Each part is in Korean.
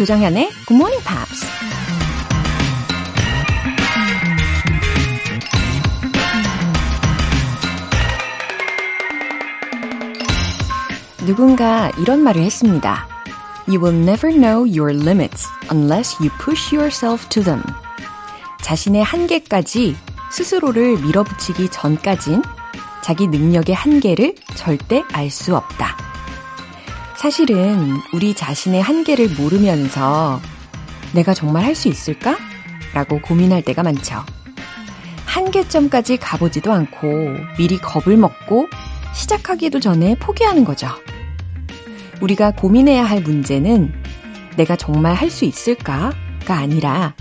조정현의 Good Morning Pops. 누군가 이런 말을 했습니다. You will never know your limits unless you push yourself to them. 자신의 한계까지 스스로를 밀어붙이기 전까진 자기 능력의 한계를 절대 알 수 없다. 사실은 우리 자신의 한계를 모르면서 내가 정말 할 수 있을까? 라고 고민할 때가 많죠. 한계점까지 가보지도 않고 미리 겁을 먹고 시작하기도 전에 포기하는 거죠. 우리가 고민해야 할 문제는 내가 정말 할 수 있을까가 아니라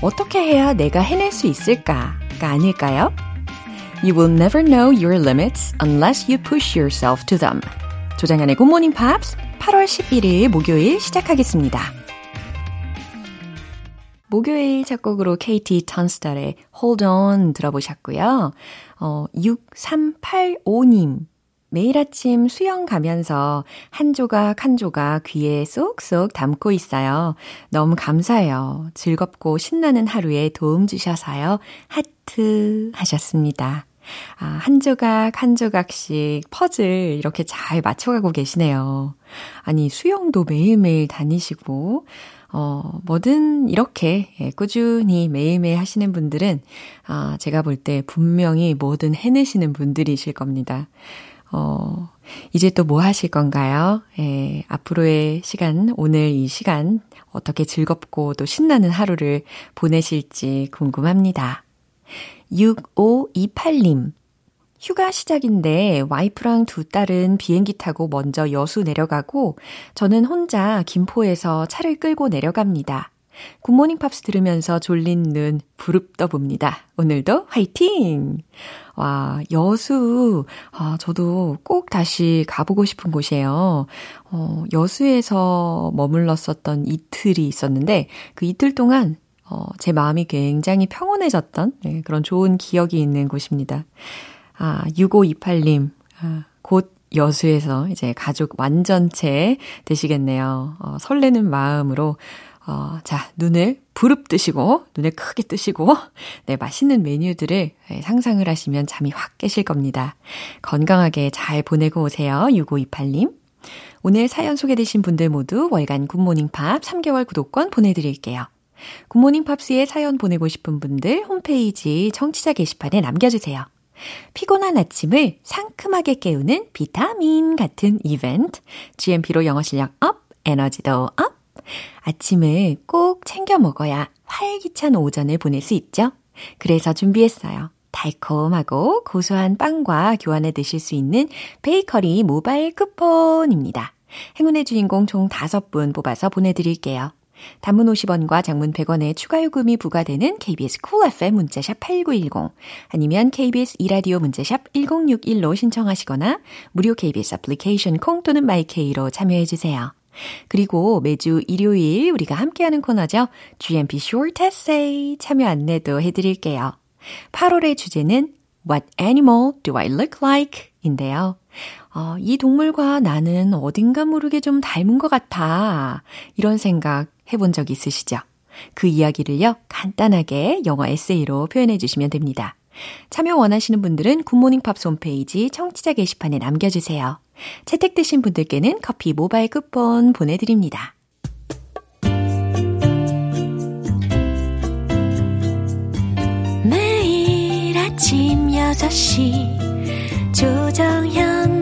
어떻게 해야 내가 해낼 수 있을까가 아닐까요? You will never know your limits unless you push yourself to them. 조장현의 Morning Pops 8월 11일 목요일 시작하겠습니다. 목요일 첫 곡으로 KT 턴스tar의 Hold On 들어보셨고요. 어, 6385님. 매일 아침 수영 가면서 한 조각 한 조각 귀에 쏙쏙 담고 있어요. 너무 감사해요. 즐겁고 신나는 하루에 도움 주셔서요. 하트 하셨습니다. 아, 한 조각 한 조각씩 퍼즐 이렇게 잘 맞춰가고 계시네요. 아니, 수영도 매일매일 다니시고, 어, 뭐든 이렇게 예, 꾸준히 매일매일 하시는 분들은, 아, 제가 볼 때 분명히 뭐든 해내시는 분들이실 겁니다. 어, 이제 또 뭐 하실 건가요? 예, 앞으로의 시간, 오늘 이 시간, 어떻게 즐겁고 또 신나는 하루를 보내실지 궁금합니다. 6528님. 휴가 시작인데 와이프랑 두 딸은 비행기 타고 먼저 여수 내려가고 저는 혼자 김포에서 차를 끌고 내려갑니다. 굿모닝 팝스 들으면서 졸린 눈 부릅 떠 봅니다. 오늘도 화이팅! 와, 여수, 아, 저도 꼭 다시 가보고 싶은 곳이에요. 어, 여수에서 머물렀었던 이틀이 있었는데, 그 이틀 동안, 어, 제 마음이 굉장히 평온해졌던 네, 그런 좋은 기억이 있는 곳입니다. 아, 6528님, 아, 곧 여수에서 이제 가족 완전체 되시겠네요. 어, 설레는 마음으로 어, 자, 눈을 부릅 뜨시고, 눈을 크게 뜨시고, 네, 맛있는 메뉴들을 네, 상상을 하시면 잠이 확 깨실 겁니다. 건강하게 잘 보내고 오세요. 6528님. 오늘 사연 소개되신 분들 모두 월간 굿모닝 팝 3개월 구독권 보내드릴게요. 굿모닝 팝스에 사연 보내고 싶은 분들 홈페이지 청취자 게시판에 남겨주세요. 피곤한 아침을 상큼하게 깨우는 비타민 같은 이벤트. GMP로 영어 실력 up, 에너지도 up. 아침을 꼭 챙겨 먹어야 활기찬 오전을 보낼 수 있죠. 그래서 준비했어요. 달콤하고 고소한 빵과 교환해 드실 수 있는 베이커리 모바일 쿠폰입니다. 행운의 주인공 총 5분 뽑아서 보내드릴게요. 단문 50원과 장문 100원의 추가 요금이 부과되는 KBS 쿨 cool FM 문자샵 8910 아니면 KBS 이라디오 문자샵 1061로 신청하시거나 무료 KBS 애플리케이션 콩 또는 마이케이로 참여해 주세요. 그리고 매주 일요일 우리가 함께하는 코너죠. GMP Short Essay 참여 안내도 해드릴게요. 8월의 주제는 What animal do I look like? 인데요. 어, 이 동물과 나는 어딘가 모르게 좀 닮은 것 같아. 이런 생각 해본 적 있으시죠? 그 이야기를요, 간단하게 영어 에세이로 표현해 주시면 됩니다. 참여 원하시는 분들은 굿모닝 팝스 홈페이지 청취자 게시판에 남겨주세요. 채택되신 분들께는 커피 모바일 쿠폰 보내드립니다. 매일 아침 6시 조정현의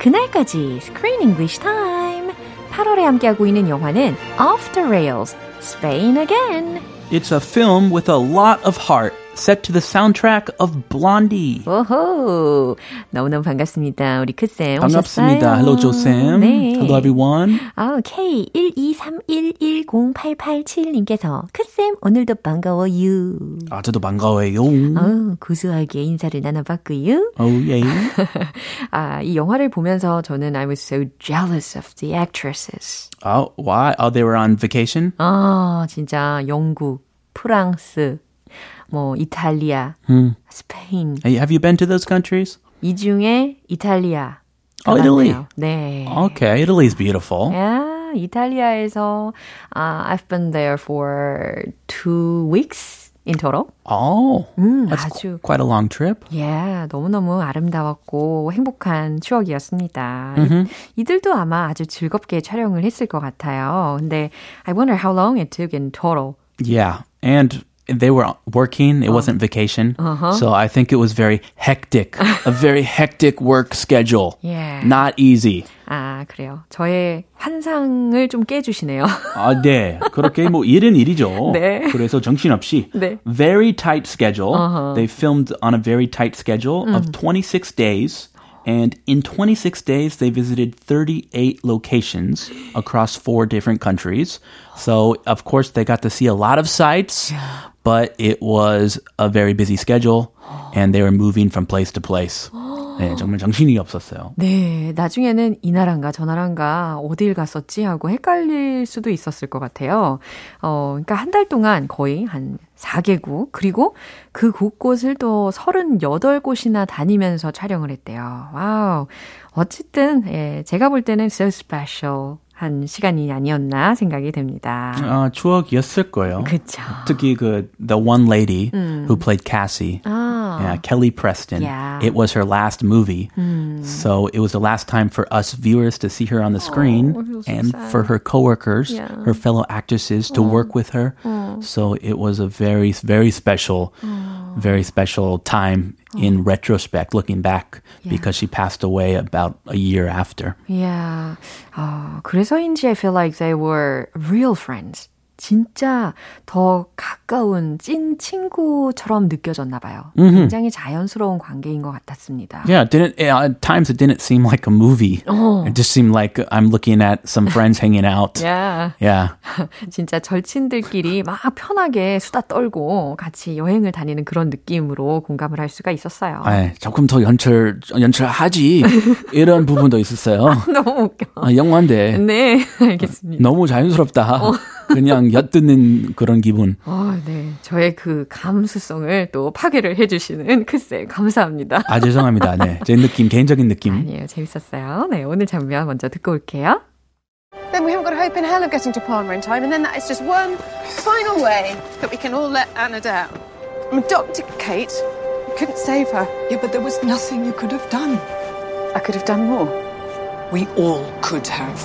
볼 수 있는 그날까지 Screen English Time. 8월에 함께하고 있는 영화는 Off the Rails, Spain Again. It's a film with a lot of heart. Set to the soundtrack of Blondie. 오호, 너무너무 반갑습니다. 우리 크쌤 반갑습니다. 오셨어요? Hello, 조쌤. 네. Hello, everyone. 아, K123110887님께서 크쌤 오늘도 반가워요. 아, 저도 반가워요. 어, 구수하게 인사를 나눠봤고요. Oh, yeah. 아, 이 영화를 보면서 저는 I was so jealous of the actresses. Oh, why? Oh, they were on vacation? 아, 진짜 영국, 프랑스, 뭐 이탈리아, Hmm. 스페인 have you been to those countries? 이 중에 이탈리아. 어, 이탈리. 네. Okay, Italy's beautiful. 야, 이탈리아에서 uh, I've been there for two weeks in total. Oh, 음, that's 아주 qu- quite a long trip. 예, 너무너무 아름다웠고 행복한 추억이었습니다. 이, 이들도 아마 아주 즐겁게 촬영을 했을 것 같아요. 근데 I wonder how long it took in total. Yeah, and they were working. It wasn't vacation, so I think it was very hectic. a very hectic work schedule. Yeah. Not easy. 아, 그래요. 저의 환상을 좀 깨주시네요. 아, 네. 그렇게 뭐 일은 일이죠. 네. 그래서 정신없이 네. very tight schedule. They filmed on a very tight schedule of 26 days. And in 26 days, they visited 38 locations across four different countries. So, of course, they got to see a lot of sights, but it was a very busy schedule and they were moving from place to place. 네, 정말 정신이 없었어요. 네, 나중에는 이 나라인가 저 나라인가 어딜 갔었지 하고 헷갈릴 수도 있었을 것 같아요. 어, 그러니까 한 달 동안 거의 한 4개국 그리고 그 곳곳을 또 38곳이나 다니면서 촬영을 했대요. 와우. 어쨌든 예, 제가 볼 때는 so special 한 시간이 아니었나 생각이 됩니다. 아, 추억이었을 거예요. 그쵸. 특히 그 the one lady who played Cassie. 아, Yeah, Kelly Preston. Yeah. It was her last movie. So it was the last time for us viewers to see her on the screen I feel so and sad. for her coworkers, Yeah. her fellow actresses to work with her. So it was a very, very special, very special time in retrospect, looking back, because she passed away about a year after. Yeah. 어, 그래서인지 I feel like they were real friends. 진짜 더 가까운 찐 친구처럼 느껴졌나 봐요. 굉장히 자연스러운 관계인 것 같았습니다. Yeah, didn't at times it didn't seem like a movie. It just seemed like I'm looking at some friends hanging out. Yeah. Yeah. 진짜 절친들끼리 막 편하게 수다 떨고 같이 여행을 다니는 그런 느낌으로 공감을 할 수가 있었어요. 아, 조금 더 연출 연출하지 이런 부분도 있었어요. 너무 웃겨. 아, 영화인데 네, 알겠습니다. 너무 자연스럽다. 그냥 엿듣는 그런 기분. 어, 네. 저의 그 감수성을 또 파괴를 해주시는 크쌤, 감사합니다. 아 죄송합니다. 네, 제 느낌 개인적인 느낌. 아니에요. 재밌었어요. 네, 오늘 장면 먼저 듣고 올게요. Then we haven't got a hope in hell of getting to Palmer in time, and then that is just one final way that we can all let Anna down. I mean, Dr. Kate, you couldn't save her. Yeah, but there was nothing you could have done. I could have done more. We all could have.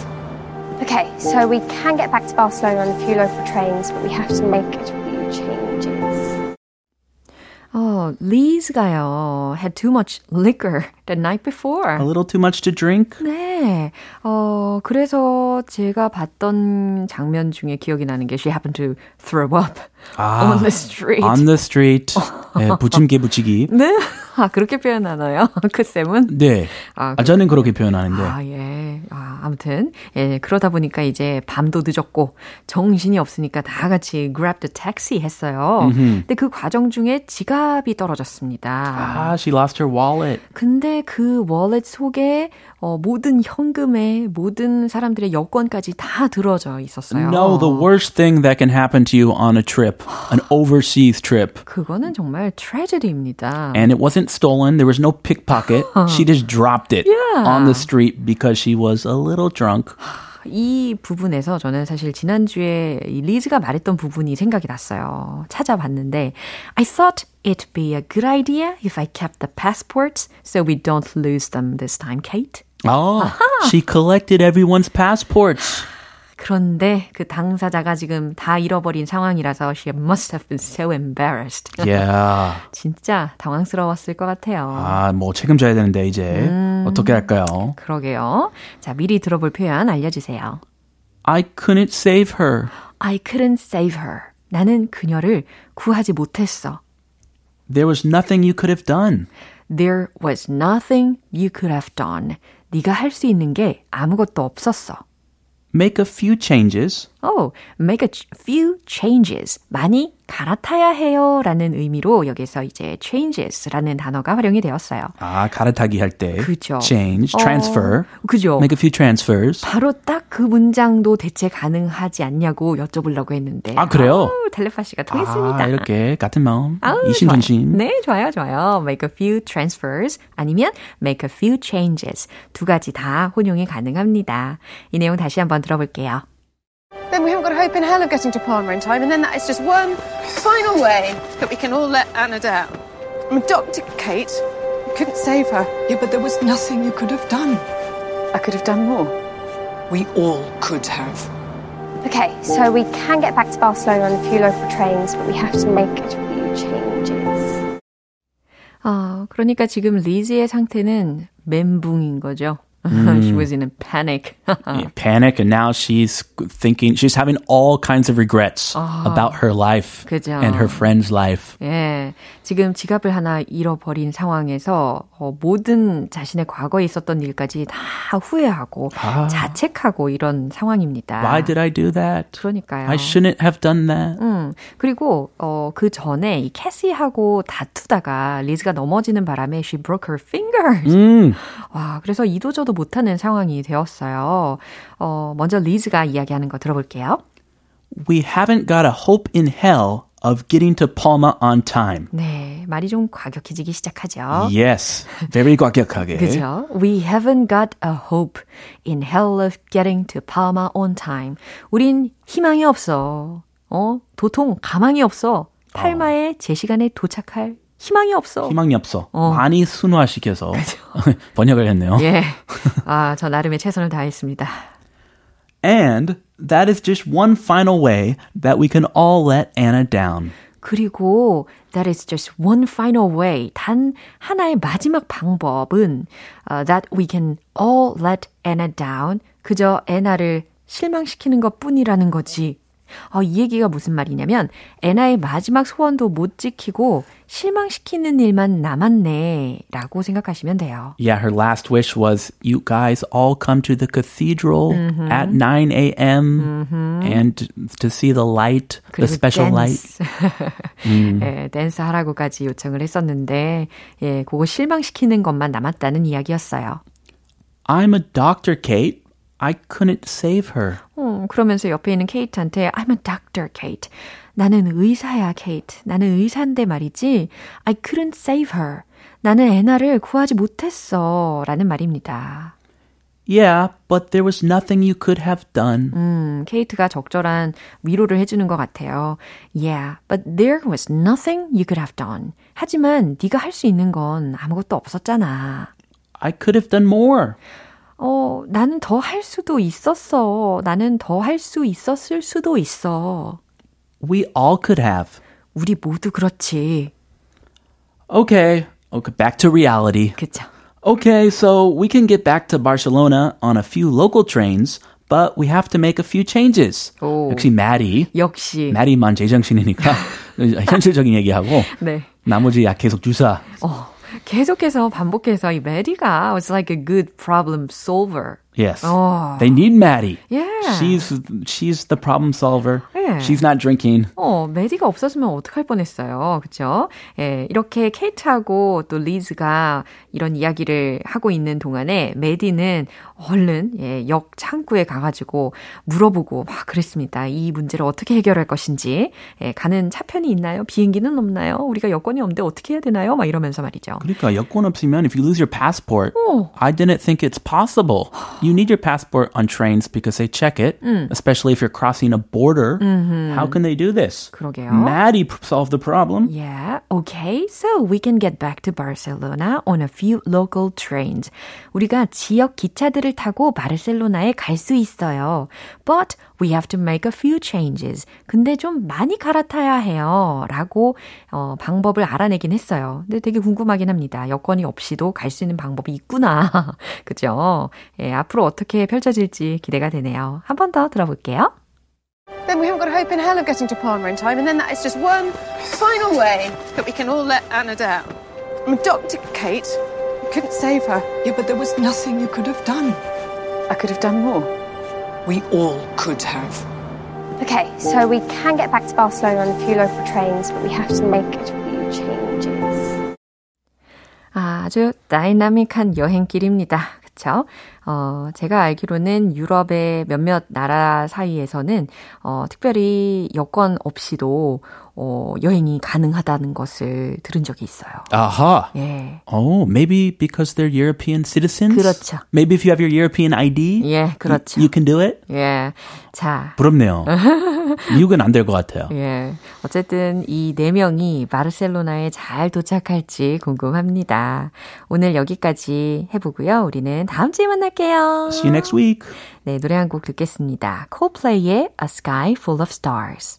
Okay, so we can get back to Barcelona on a few local trains, but we have to make a few changes. 어, Lee's가요, had too much liquor the night before. A little too much to drink. 네. 어, 그래서 제가 봤던 장면 중에 기억이 나는 게 she happened to throw up 아, on the street. On the street. 네, 부침개 부치기. 네? 아, 그렇게 표현하나요? 그 쌤은? 네. 아, 아, 저는 그렇게 표현하는데. 아, 예. 아, 아무튼, 예, 그러다 보니까 이제 밤도 늦었고, 정신이 없으니까 다 같이 grab the taxi 했어요. 근데 그 과정 중에 지갑이 떨어졌습니다. 아, she lost her wallet. 근데 그 월렛 속에 어, 모든 현금에 모든 사람들의 여권까지 다 들어져 있었어요. No, the worst thing that can happen to you on a trip, an overseas trip. 그거는 정말 트레저디입니다. And it wasn't stolen. There was no pickpocket. She just dropped it Yeah. on the street because she was a little drunk. 이 부분에서 저는 사실 지난주에 이 리즈가 말했던 부분이 생각이 났어요. 찾아봤는데 I thought it'd be a good idea if I kept the passports so we don't lose them this time, Kate. Oh, she collected everyone's passports. 그런데 그 당사자가 지금 다 잃어버린 상황이라서 she must have been so embarrassed. Yeah. 진짜 당황스러웠을 것 같아요. 아, 뭐 책임져야 되는데 이제 음, 어떻게 할까요? 그러게요. 자, 미리 들어볼 표현 알려주세요. I couldn't save her. I couldn't save her. 나는 그녀를 구하지 못했어. There was nothing you could have done. There was nothing you could have done. 네가 할 수 있는 게 아무것도 없었어. Make a few changes. Oh, make a few changes. 많이 갈아타야 해요 라는 의미로 여기서 이제 changes라는 단어가 활용이 되었어요. 아, 갈아타기 할 때. 그죠. change, transfer. 어, 그죠. make a few transfers. 바로 딱 그 문장도 대체 가능하지 않냐고 여쭤보려고 했는데. 아, 그래요? 아우, 텔레파시가 통했습니다. 아, 이렇게 같은 마음. 아우, 이심전심. 네, 좋아요, 좋아요. make a few transfers 아니면 make a few changes. 두 가지 다 혼용이 가능합니다. 이 내용 다시 한번 들어볼게요. Then we haven't got a hope in hell of getting to Parma in time, and then that is just one final way that we can all let Anna down. I mean, Dr. Kate, you couldn't save her. Yeah, but there was nothing you could have done. I could have done more. We all could have. Okay, so we can get back to Barcelona on a few local trains, but we have to make a few changes. 아, 그러니까 지금 리즈의 상태는 멘붕인 거죠. Mm. she was in a panic. yeah, panic, and now she's thinking, she's having all kinds of regrets oh, about her life 그죠. and her friend's life. 예, 지금 지갑을 하나 잃어버린 상황에서 어, 모든 자신의 과거에 있었던 일까지 다 후회하고 아. 자책하고 이런 상황입니다. Why did I do that? 그러니까요. I shouldn't have done that. 음, 그리고 어, 그 전에 이 캐시하고 다투다가 리즈가 넘어지는 바람에 she broke her fingers. 음. 와, 그래서 이도저도 못하는 상황이 되었어요. 어, 먼저 리즈가 이야기하는 거 들어볼게요. We haven't got a hope in hell of getting to Palma on time. 네, 말이 좀 과격해지기 시작하죠. Yes, very 과격하게. 그죠? We haven't got a hope in hell of getting to Palma on time. 우린 희망이 없어. 어, 도통 가망이 없어. 팔마에 어. 제 시간에 도착할 희망이 없어. 희망이 없어. 어. 많이 순화시켜서 번역을 했네요. 예. 아, 저 나름의 최선을 다했습니다. And that is just one final way that we can all let Anna down. 그리고 that is just one final way. 단 하나의 마지막 방법은 uh, that we can all let Anna down. 그저 애나를 실망시키는 것 뿐이라는 거지. 어, 이 얘기가 무슨 말이냐면 애나의 마지막 소원도 못 지키고 실망시키는 일만 남았네 라고 생각하시면 돼요. Yeah, her last wish was you guys all come to the cathedral mm-hmm. at 9 a.m. Mm-hmm. and to see the light, the special dance. light. 음. 예, 댄스 하라고까지 요청을 했었는데 예, 그거 실망시키는 것만 남았다는 이야기였어요. I'm a doctor, Kate. I couldn't save her. 어, 그러면서 옆에 있는 케이트한테 I'm a doctor, Kate. 나는 의사야, Kate. 나는 의사인데 말이지. I couldn't save her. 나는 애나를 구하지 못했어. 라는 말입니다. Yeah, but there was nothing you could have done. 음, 케이트가 적절한 위로를 해주는 것 같아요. Yeah, but there was nothing you could have done. 하지만 네가 할 수 있는 건 아무것도 없었잖아. I could have done more. 어, 나는 더 할 수도 있었어. 나는 더 할 수 있었을 수도 있어. We all could have. 우리 모두 그렇지. Okay, okay, back to reality. 그쵸. Okay, so we can get back to Barcelona on a few local trains, but we have to make a few changes. 오. 역시 마리. 역시. 마리만 제정신이니까 현실적인 얘기하고 네. 나머지 약 계속 주사. 어. 계속해서 반복해서 이 메리가 was like a good problem solver. Yes. Oh. They need Maddie. Yeah. She's she's the problem solver. 네. She's not drinking. 어, 메디가 없었으면 어떡할 뻔했어요. 그렇죠? 예, 이렇게 케이트하고 또 리즈가 이런 이야기를 하고 있는 동안에 메디는 얼른 예, 역 창구에 가 가지고 물어보고 막 그랬습니다. 이 문제를 어떻게 해결할 것인지 예, 가는 차편이 있나요? 비행기는 없나요? 우리가 여권이 없는데 어떻게 해야 되나요? 막 이러면서 말이죠. 그러니까 여권 없으면 if you lose your passport, 어. I didn't think it's possible. You need your passport on trains because they check it, mm. especially if you're crossing a border. Mm-hmm. How can they do this? 그러게요. Maddie solved the problem. Yeah, okay. So we can get back to Barcelona on a few local trains. 우리가 지역 기차들을 타고 바르셀로나에 갈 수 있어요. But we have to make a few changes. 근데 좀 많이 갈아타야 해요. 라고 어, 방법을 알아내긴 했어요. 근데 되게 궁금하긴 합니다. 여건이 없이도 갈 수 있는 방법이 있구나. 그죠? 예, 앞으로 어떻게 펼쳐질지 기대가 되네요. 한 번 더 들어볼게요. Then we haven't got a hope in hell of getting to Parma in time, and then that is just one final way that we can all let Anna down. I mean, Dr. Kate, you couldn't save her. Yeah, but there was nothing you could have done. I could have done more. We all could have. Okay, so we can get back to Barcelona on a few local trains, but we have to make a few changes. 아주 다이나믹한 여행길입니다. 그쵸? 어, 제가 알기로는 유럽의 몇몇 나라 사이에서는, 어, 특별히 여권 없이도, 어, 여행이 가능하다는 것을 들은 적이 있어요. 아하. 예. Oh, maybe because they're European citizens? 그렇죠. Maybe if you have your European ID? 예, 그렇죠. You, you can do it? 예. 자. 부럽네요. 미국은 안 될 것 같아요. 예. 어쨌든 이 네 명이 바르셀로나에 잘 도착할지 궁금합니다. 오늘 여기까지 해보고요. 우리는 다음 주에 만날게요. See you next week. 네, 노래 한 곡 듣겠습니다. Coldplay의 A Sky Full of Stars.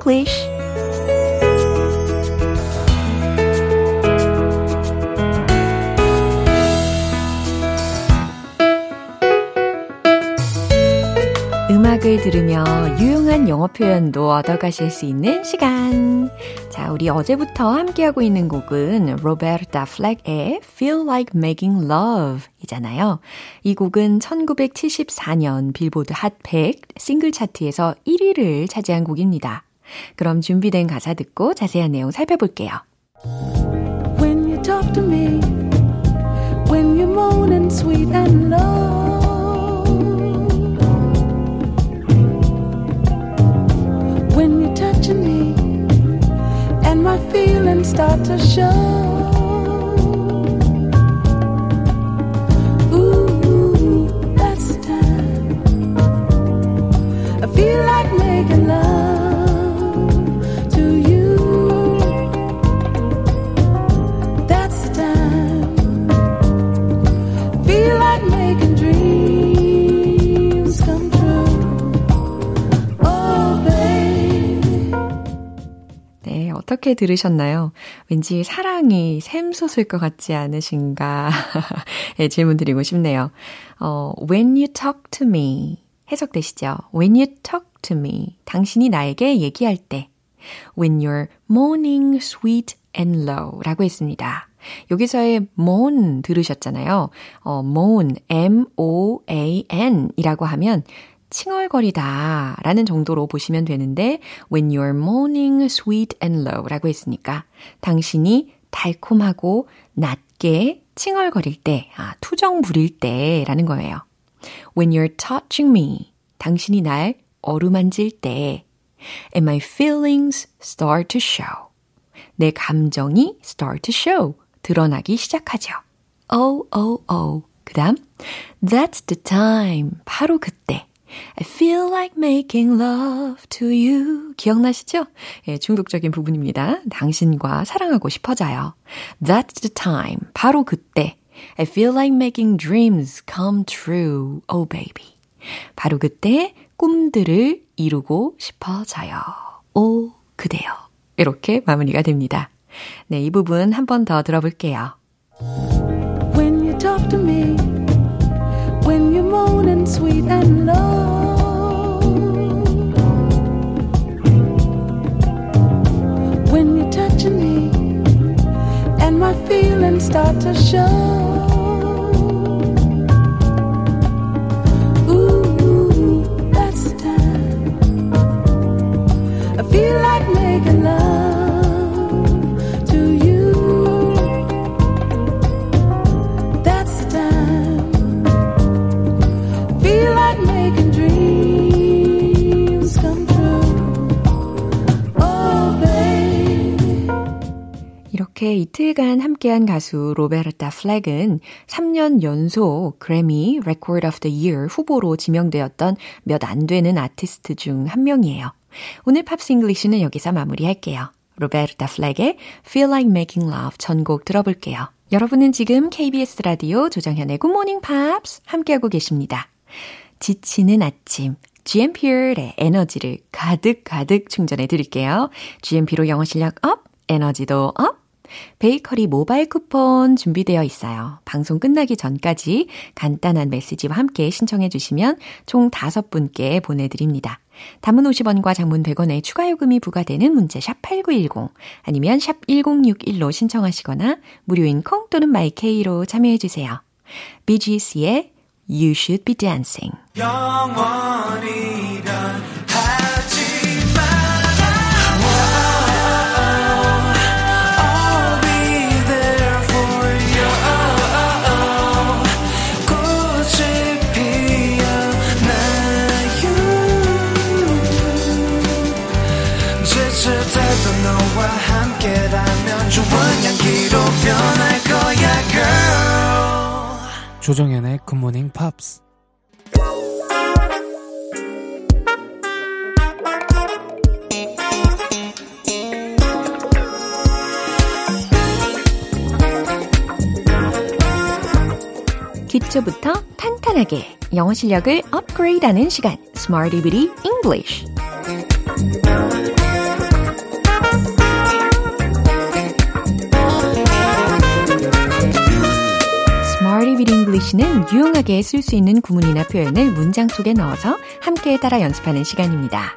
English 음악을 들으며 유용한 영어 표현도 얻어가실 수 있는 시간. 자, 우리 어제부터 함께하고 있는 곡은 로베르타 플렉의 Feel Like Making Love 이잖아요. 이 곡은 1974년 빌보드 핫 100 싱글 차트에서 1위를 차지한 곡입니다. 그럼 준비된 가사 듣고 자세한 내용 살펴볼게요. When you talk to me, when you're moaning sweet and low. when you're touching me and my feelings start to show. Feel like 어떻게 들으셨나요? 왠지 사랑이 샘솟을 것 같지 않으신가? 예, 질문 드리고 싶네요. 어, when you talk to me. 해석되시죠? When you talk to me. 당신이 나에게 얘기할 때. When you're moaning sweet and low. 라고 했습니다. 여기서의 moan 들으셨잖아요. 어, moan, M-O-A-N 이라고 하면 칭얼거리다 라는 정도로 보시면 되는데 when you're moaning sweet and low 라고 했으니까 당신이 달콤하고 낮게 칭얼거릴 때, 아, 투정 부릴 때 라는 거예요. When you're touching me, 당신이 날 어루만질 때 and my feelings start to show. 내 감정이 start to show. 드러나기 시작하죠. Oh, oh, oh. 그 다음, that's the time. 바로 그때. I feel like making love to you. 기억나시죠? 예, 중독적인 부분입니다. 당신과 사랑하고 싶어져요. That's the time. 바로 그때. I feel like making dreams come true. Oh baby. 바로 그때 꿈들을 이루고 싶어져요. 오, 그대요. 이렇게 마무리가 됩니다. 네, 이 부분 한 번 더 들어볼게요. sweet and low. When you're touching me, and my feelings start to show. 이틀간 함께한 가수 로베르타 플렉은 3년 연속 그래미 Record of the Year 후보로 지명되었던 몇 안 되는 아티스트 중 한 명이에요. 오늘 Pops English는 여기서 마무리할게요. 로베르타 플렉의 Feel Like Making Love 전곡 들어볼게요. 여러분은 지금 KBS 라디오 조정현의 Good Morning Pops 함께하고 계십니다. 지치는 아침 GMP의 에너지를 가득 가득 충전해 드릴게요. GMP로 영어 실력 up, 에너지도 up. 베이커리 모바일 쿠폰 준비되어 있어요. 방송 끝나기 전까지 간단한 메시지와 함께 신청해 주시면 총 5분께 보내드립니다. 단문 50원과 장문 100원의 추가 요금이 부과되는 문자 샵8910 아니면 샵 1061로 신청하시거나 무료인 콩 또는 마이케이로 참여해 주세요. BGC의 You Should Be Dancing 조정현의 굿모닝 팝스 기초부터 탄탄하게 영어 실력을 업그레이드하는 시간. Smarty Bitty English English는 유용하게 쓸 수 있는 구문이나 표현을 문장 속에 넣어서 함께 따라 연습하는 시간입니다.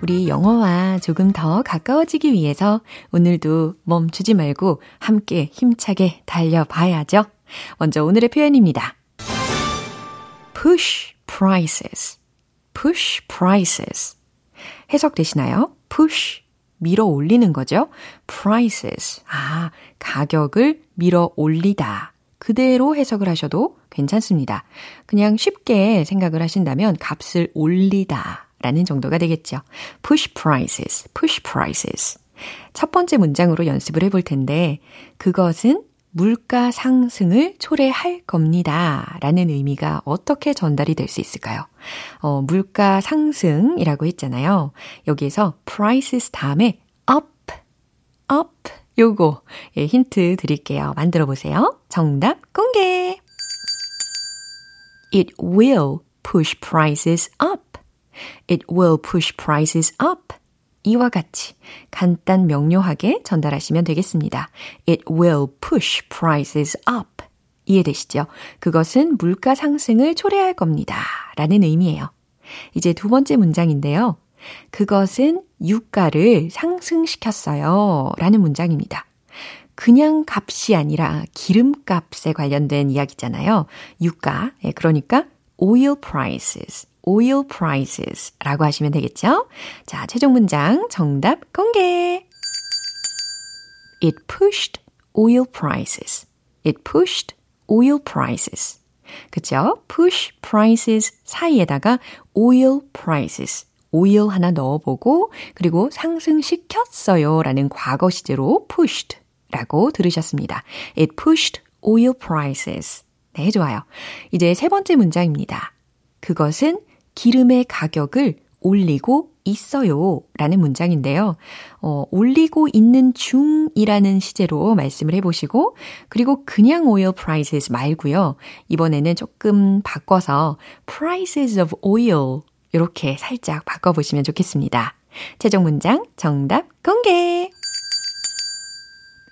우리 영어와 조금 더 가까워지기 위해서 오늘도 멈추지 말고 함께 힘차게 달려봐야죠. 먼저 오늘의 표현입니다. push prices. push prices. 해석되시나요? push. 밀어 올리는 거죠. prices. 아, 가격을 밀어 올리다. 그대로 해석을 하셔도 괜찮습니다. 그냥 쉽게 생각을 하신다면 값을 올리다 라는 정도가 되겠죠. push prices, push prices. 첫 번째 문장으로 연습을 해볼 텐데, 그것은 물가 상승을 초래할 겁니다. 라는 의미가 어떻게 전달이 될 수 있을까요? 어, 물가 상승이라고 했잖아요. 여기에서 prices 다음에 up, up 요거 예, 힌트 드릴게요. 만들어 보세요. 정답 공개. It will push prices up. It will push prices up. 이와 같이 간단 명료하게 전달하시면 되겠습니다. It will push prices up. 이해되시죠? 그것은 물가 상승을 초래할 겁니다. 라는 의미예요. 이제 두 번째 문장인데요. 그것은 유가를 상승시켰어요. 라는 문장입니다. 그냥 값이 아니라 기름값에 관련된 이야기잖아요. 유가. 예, 그러니까 oil prices. oil prices 라고 하시면 되겠죠? 자, 최종 문장 정답 공개. It pushed oil prices. It pushed oil prices. 그쵸? push prices 사이에다가 oil prices. oil 하나 넣어보고 그리고 상승시켰어요 라는 과거 시제로 pushed 라고 들으셨습니다. It pushed oil prices. 네, 좋아요. 이제 세 번째 문장입니다. 그것은 기름의 가격을 올리고 있어요. 라는 문장인데요. 어, 올리고 있는 중이라는 시제로 말씀을 해보시고, 그리고 그냥 oil prices 말고요. 이번에는 조금 바꿔서 prices of oil 이렇게 살짝 바꿔보시면 좋겠습니다. 최종 문장 정답 공개!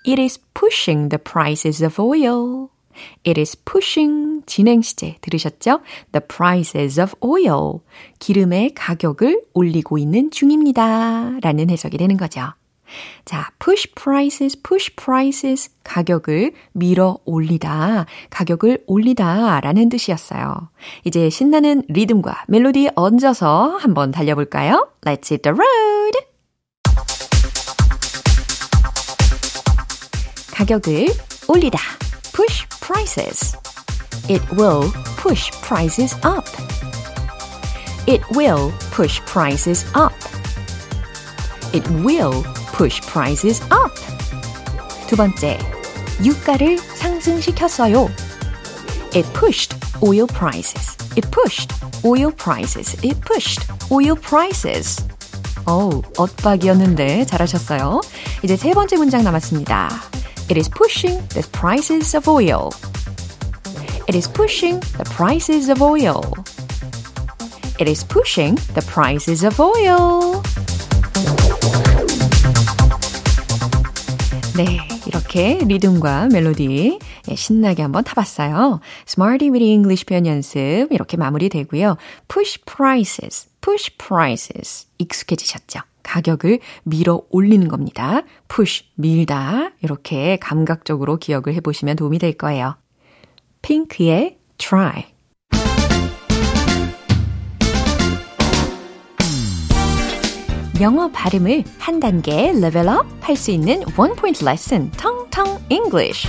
It is pushing the prices of oil. It is pushing 진행 시제 들으셨죠? The prices of oil. 기름의 가격을 올리고 있는 중입니다. 라는 해석이 되는 거죠. 자, push prices, push prices. 가격을 밀어 올리다, 가격을 올리다 라는 뜻이었어요. 이제 신나는 리듬과 멜로디 얹어서 한번 달려볼까요? Let's hit the road! 가격을 올리다. push prices. It will push prices up. It will push prices up. It will push prices up. 두 번째, 유가를 상승시켰어요. It pushed oil prices. It pushed oil prices. It pushed oil prices. 어우, 엇박이었는데 잘하셨어요. 이제 세 번째 문장 남았습니다. It is pushing the prices of oil. It is pushing the prices of oil. It is pushing the prices of oil. 네, 이렇게 리듬과 멜로디 신나게 한번 타봤어요. Smarty with English 표현 연습 이렇게 마무리되고요. Push prices, push prices 익숙해지셨죠? 가격을 밀어 올리는 겁니다. push, 밀다. 이렇게 감각적으로 기억을 해보시면 도움이 될 거예요. 핑크의 try. 영어 발음을 한 단계 레벨업 할 수 있는 원 포인트 레슨 텅텅 English.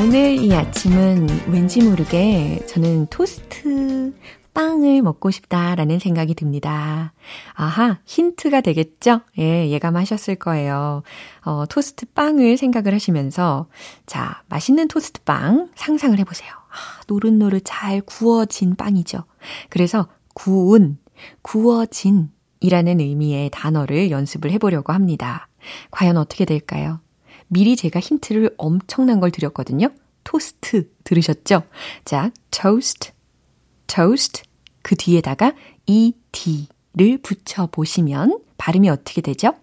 오늘 이 아침은 왠지 모르게 저는 토스트 빵을 먹고 싶다라는 생각이 듭니다. 아하, 힌트가 되겠죠? 예, 예감하셨을 거예요. 어, 토스트 빵을 생각을 하시면서, 자, 맛있는 토스트 빵 상상을 해보세요. 아, 노릇노릇 잘 구워진 빵이죠. 그래서 구운, 구워진 이라는 의미의 단어를 연습을 해보려고 합니다. 과연 어떻게 될까요? 미리 제가 힌트를 엄청난 걸 드렸거든요. 토스트 들으셨죠? 자, toast, toast 그 뒤에다가 ed를 붙여 보시면 발음이 어떻게 되죠?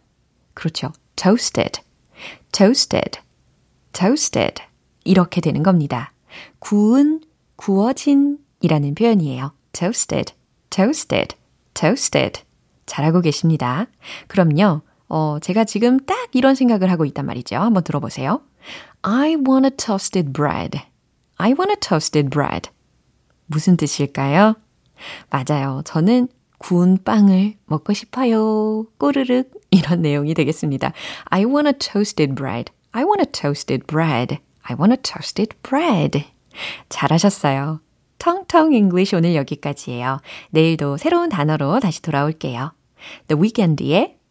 그렇죠. toasted, toasted, toasted 이렇게 되는 겁니다. 구운, 구워진 이라는 표현이에요. toasted, toasted, toasted. 잘하고 계십니다. 그럼요. 어, 제가 지금 딱 이런 생각을 하고 있단 말이죠. 한번 들어보세요. I want a toasted bread. I want a toasted bread. 무슨 뜻일까요? 맞아요. 저는 구운 빵을 먹고 싶어요. 꼬르륵 이런 내용이 되겠습니다. I want a toasted bread. I want a toasted bread. I want a toasted bread. 잘하셨어요. 텅텅 English 오늘 여기까지예요. 내일도 새로운 단어로 다시 돌아올게요. The Weeknd의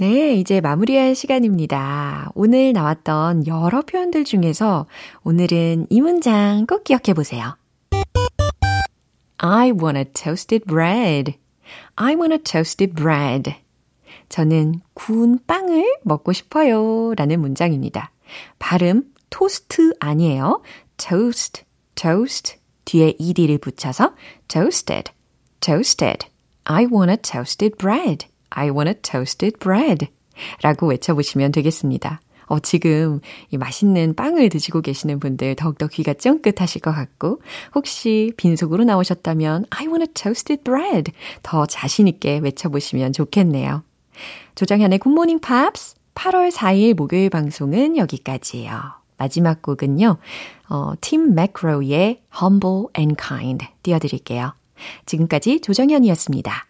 네, 이제 마무리할 시간입니다. 오늘 나왔던 여러 표현들 중에서 오늘은 이 문장 꼭 기억해 보세요. I want a toasted bread. I want a toasted bread. 저는 구운 빵을 먹고 싶어요. 라는 문장입니다. 발음 토스트 아니에요. toast, toast. 뒤에 ed를 붙여서 toasted, toasted. I want a toasted bread. I want a toasted bread. 라고 외쳐보시면 되겠습니다. 어, 지금 이 맛있는 빵을 드시고 계시는 분들 더욱더 귀가 쫑긋하실 것 같고, 혹시 빈속으로 나오셨다면 I want a toasted bread 더 자신있게 외쳐보시면 좋겠네요. 조정현의 굿모닝 팝스 8월 4일 목요일 방송은 여기까지예요. 마지막 곡은요, 어, 팀 맥로의 Humble and Kind 띄워드릴게요. 지금까지 조정현이었습니다.